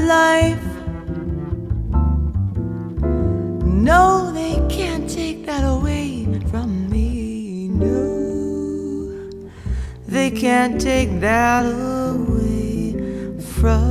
life. No, they can't take that away from me. No, they can't take that away from me.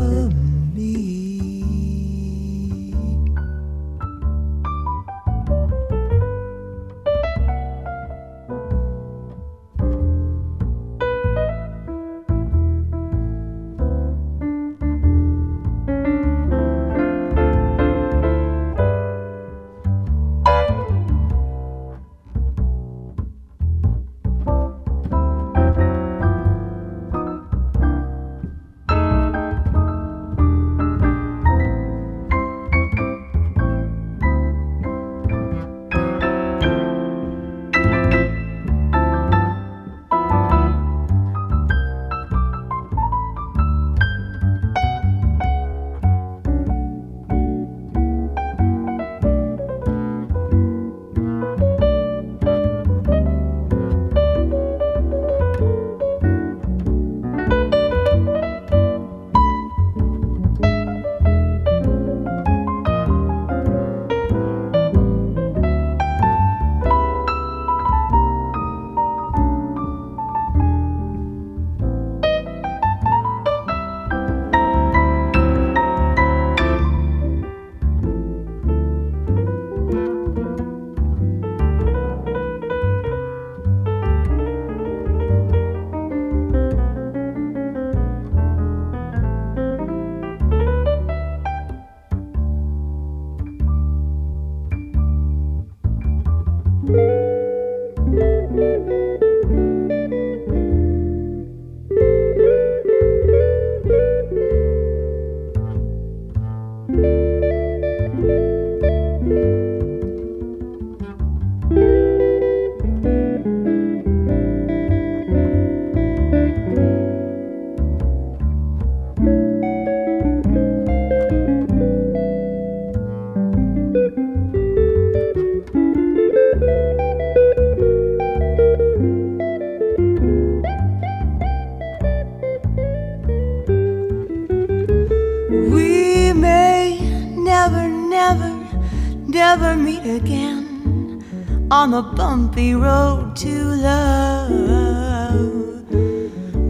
again on the bumpy road to love.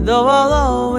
Though I'll always.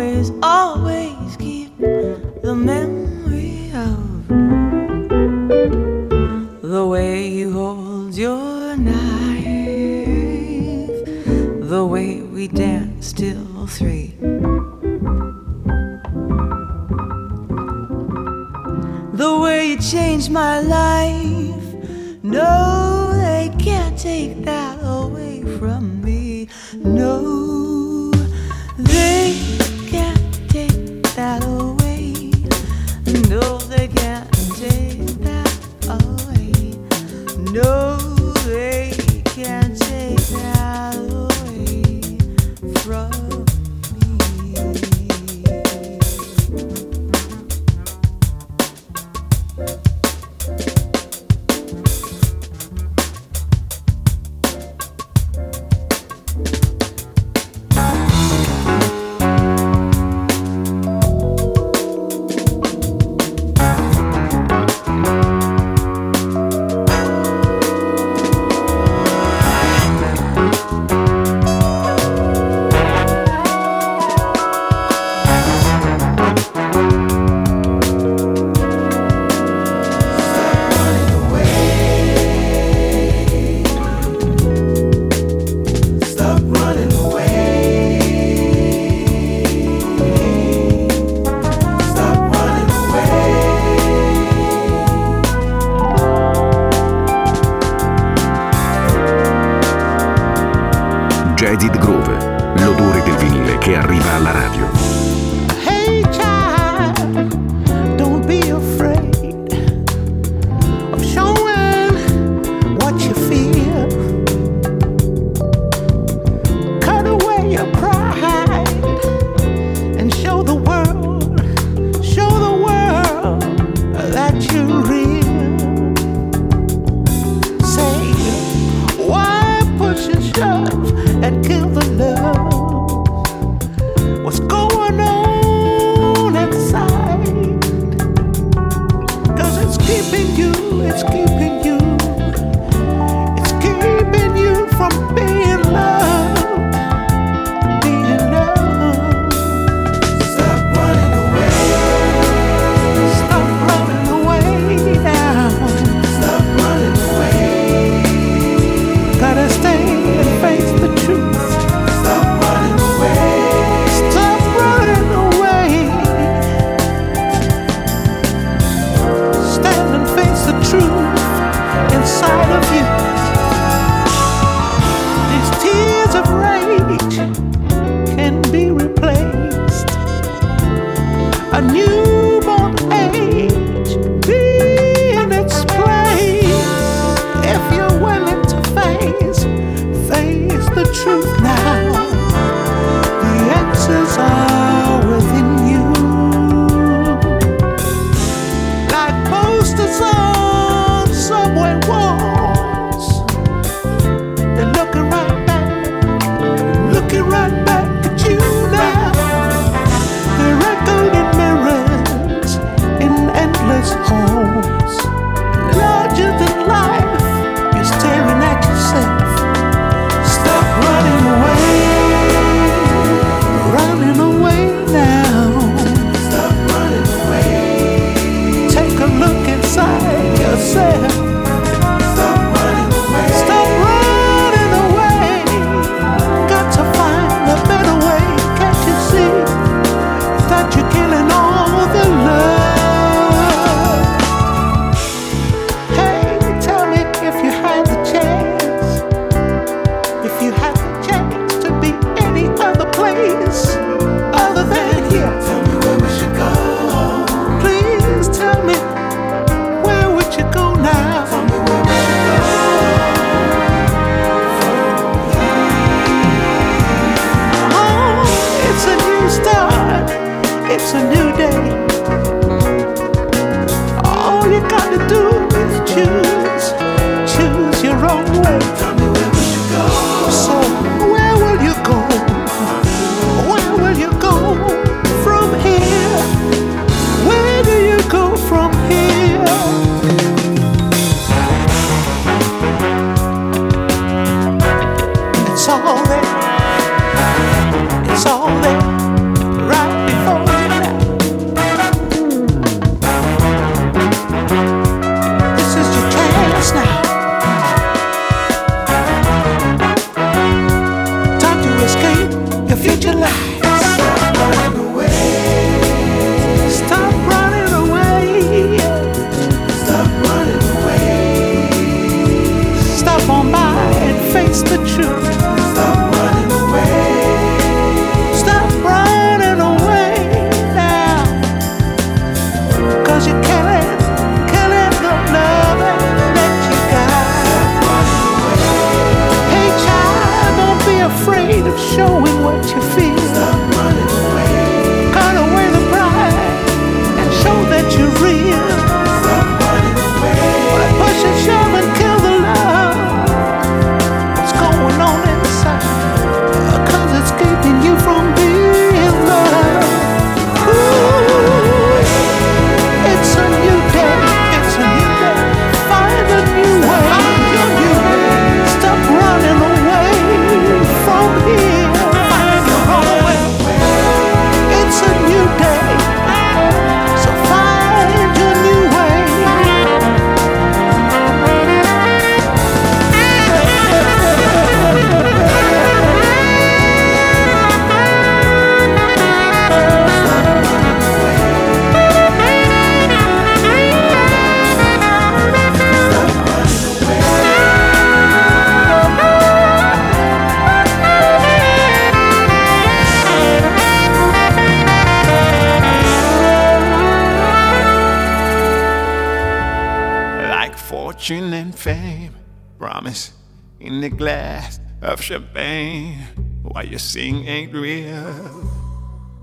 Promise in the glass of champagne. Why you sing ain't real,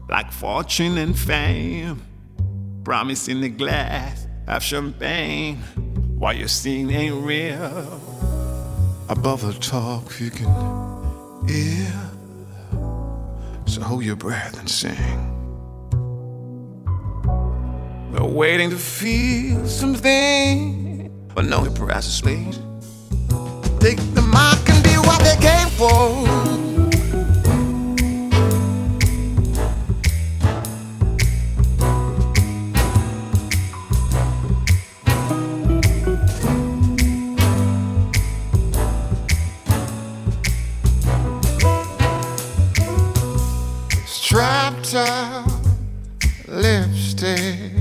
like fortune and fame. Promise in the glass of champagne. Why you sing ain't real. Above the talk you can hear. So hold your breath and sing. We're waiting to feel something, but no surprises, please. Take the mark and be what they came for. Strapped up lipstick.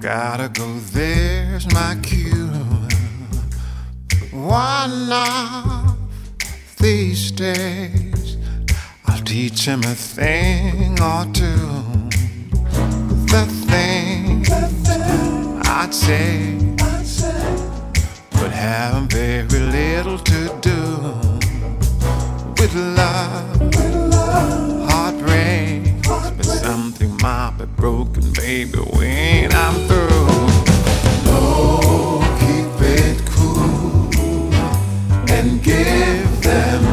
Gotta go, there's my cue. One of these days, I'll teach him a thing or two. The thing I'd say, but have very little to do with love, heartbreak, but something might be broken, baby, when I'm through. Give them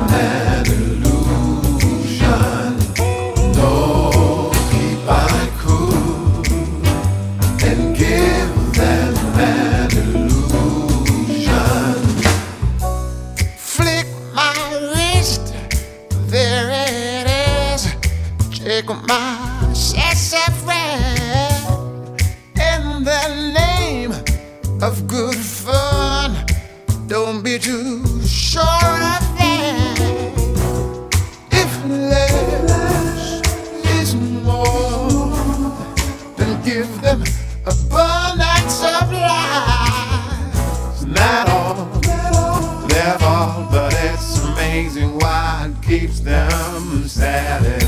why it keeps them satisfied.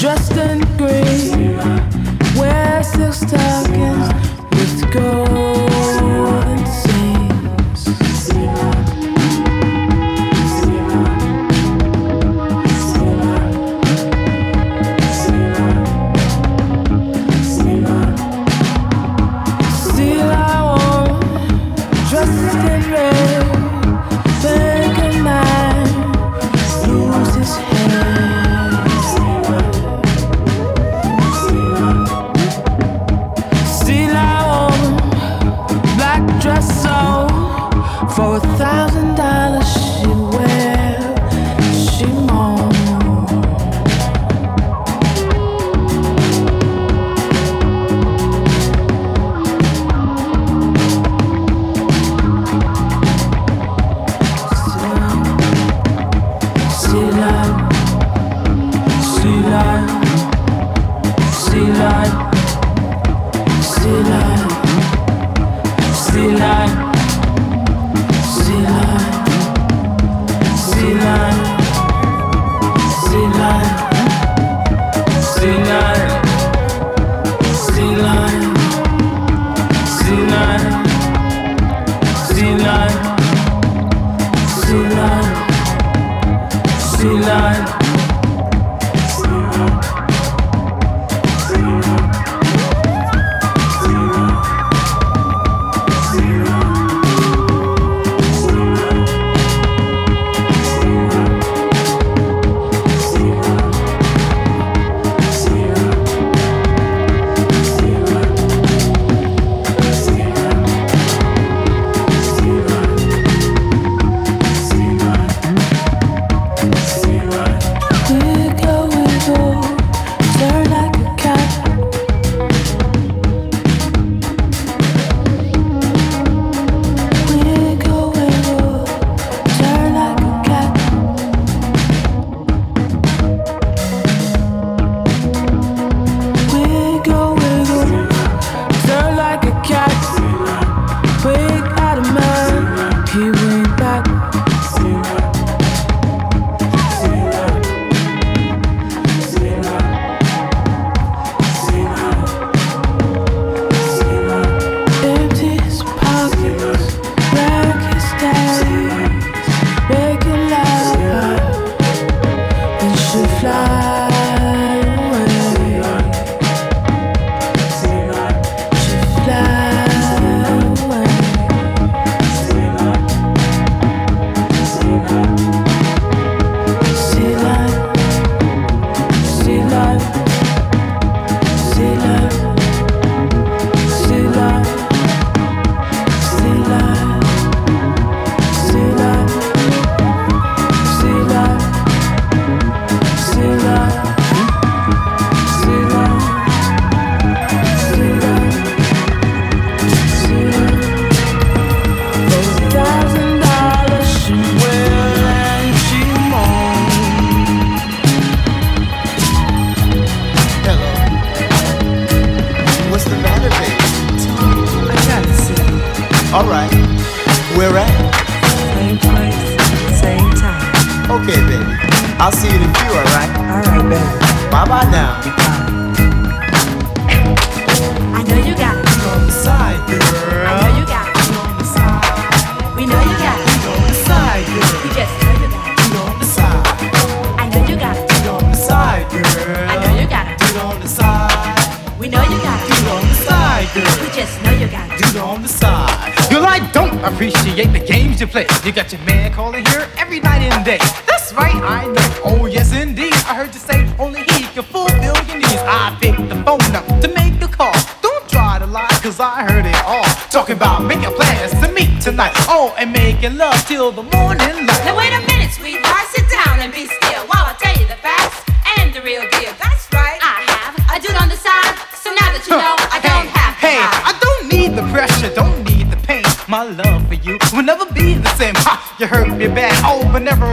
Dressed in green, wear silk stockings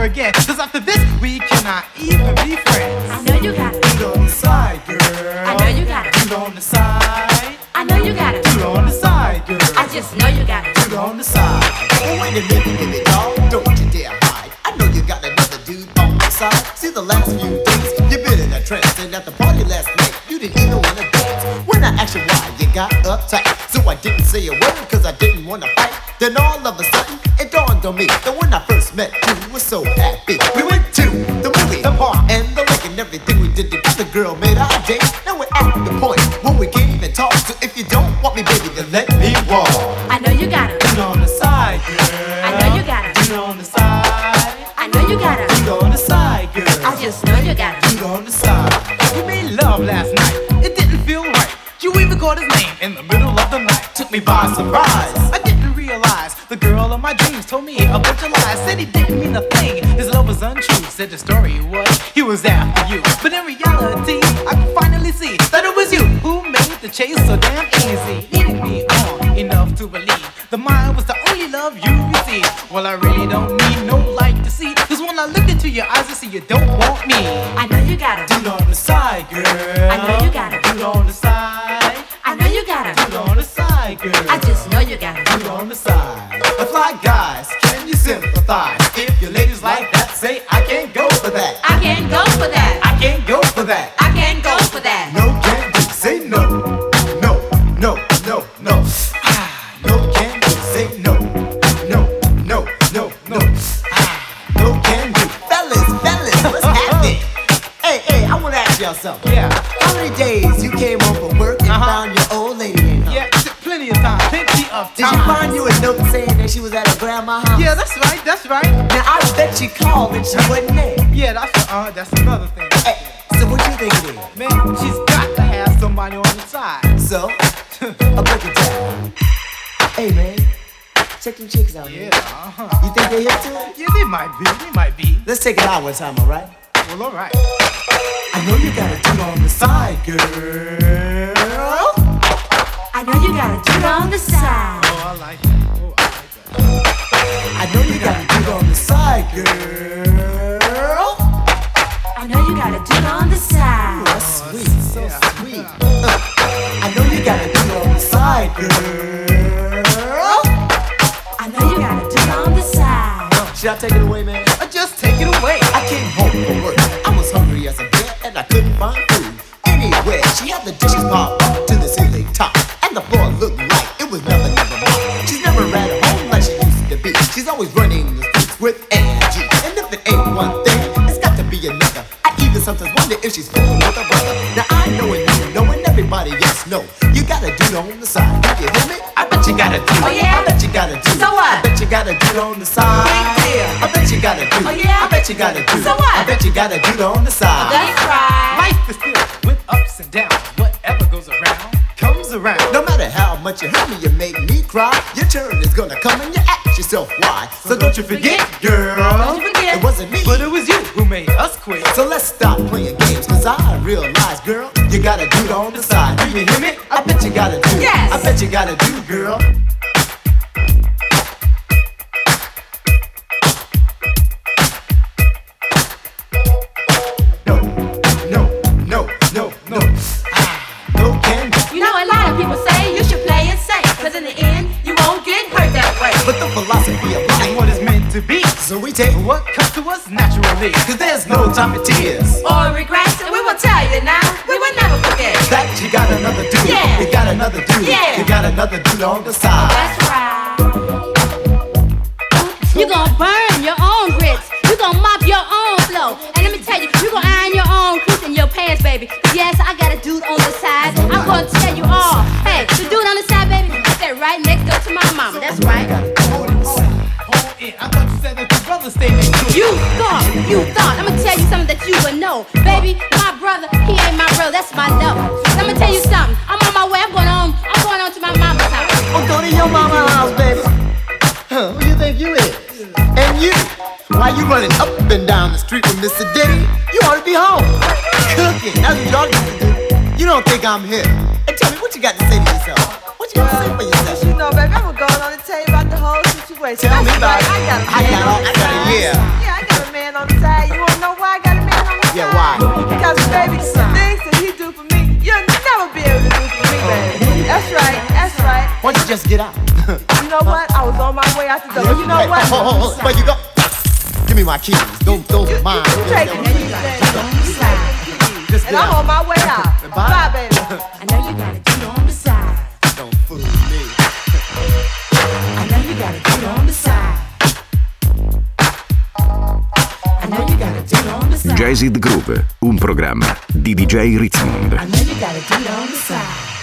again. Cause after this, we cannot even be friends. I know you got it on the side, girl. I know you got it on the side. I know you got it on the side, girl. I just know you got it on the side. Oh, wait a minute, minute, dog. Don't you dare hide. I know you got another dude on the side. See the last few days, you've been in a trance, and at the party last night, you didn't even wanna dance. When I asked you why, you got uptight. So I didn't say a word, cause I didn't wanna fight. Then all of a sudden, it dawned on me. The girl made our date. Now we're at the point when we can't even talk. So if you don't want me, baby, then let me walk. I know you got her. Lean on the side, girl. I know you got her. Lean on the side. I know you got her. Lean on the side, girl. I just know you got her. Lean on the side. You made love last night. It didn't feel right. You even called his name in the middle of the night. Took me by surprise. I didn't realize the girl of my dreams told me a bunch of lies. Said he didn't mean a thing. His love was untrue. Said the story flowers, am I right? Well, all right. you gotta do. So what? I bet you gotta do on the side. That's right. Life is filled with ups and downs. Whatever goes around comes around. No matter how much you hurt me, you make me cry. Your turn is gonna come and you ask yourself why. So, so don't, you forget, forget girl. You forget. It wasn't me, but it was you who made us quit. So let's stop playing games, cause I realize, girl, you gotta do it on the side. Do you hear me? I bet you gotta do. Yes. I bet you gotta do, girl. you is. And you, why you running up and down the street with Mr. Diddy? You ought to be home. Cooking, that's what y'all used to do. You don't think I'm here. And tell me, what you got to say to yourself? What you got to say for yourself? You know, baby, I'm going on to tell you about the whole situation. Tell me about it. I got a man I got, on the side. Yeah. yeah, I got a man on the side. You want to know why I got a man on the side? Yeah, why? Why you just get out? you know what? I was on my way out. You know what? Oh, oh, but you. Give me my keys. Don't don't you, mind. You, And I'm on my way out. Bye. Bye, baby. I know you gotta get on the side. Don't fool me. I know you gotta get on the side. Jazzid Groove, un programma di DJ Ritzmond. I know you gotta do it on the side.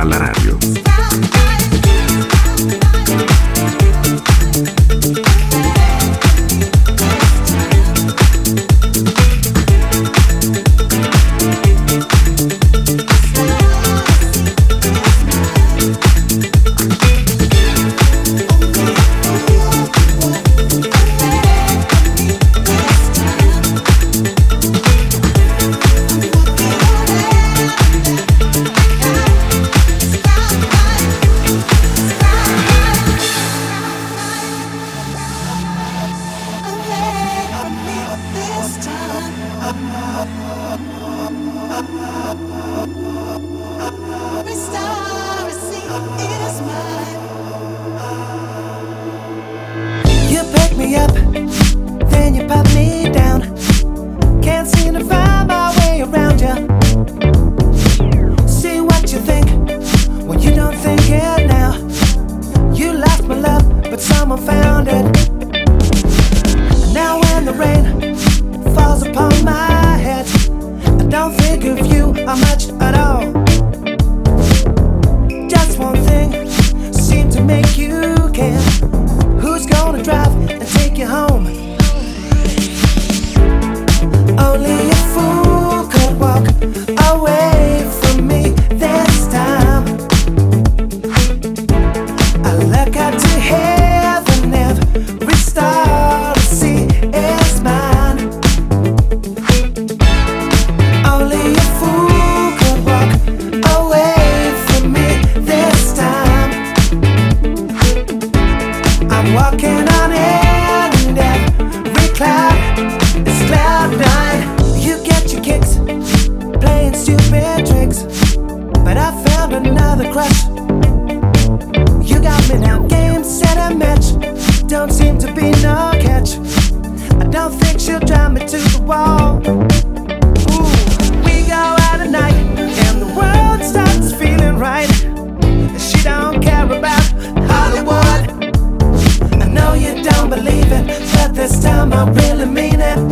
Alla radio. This time I really mean it.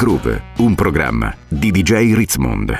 Groove, un programma di DJ Ritzmond.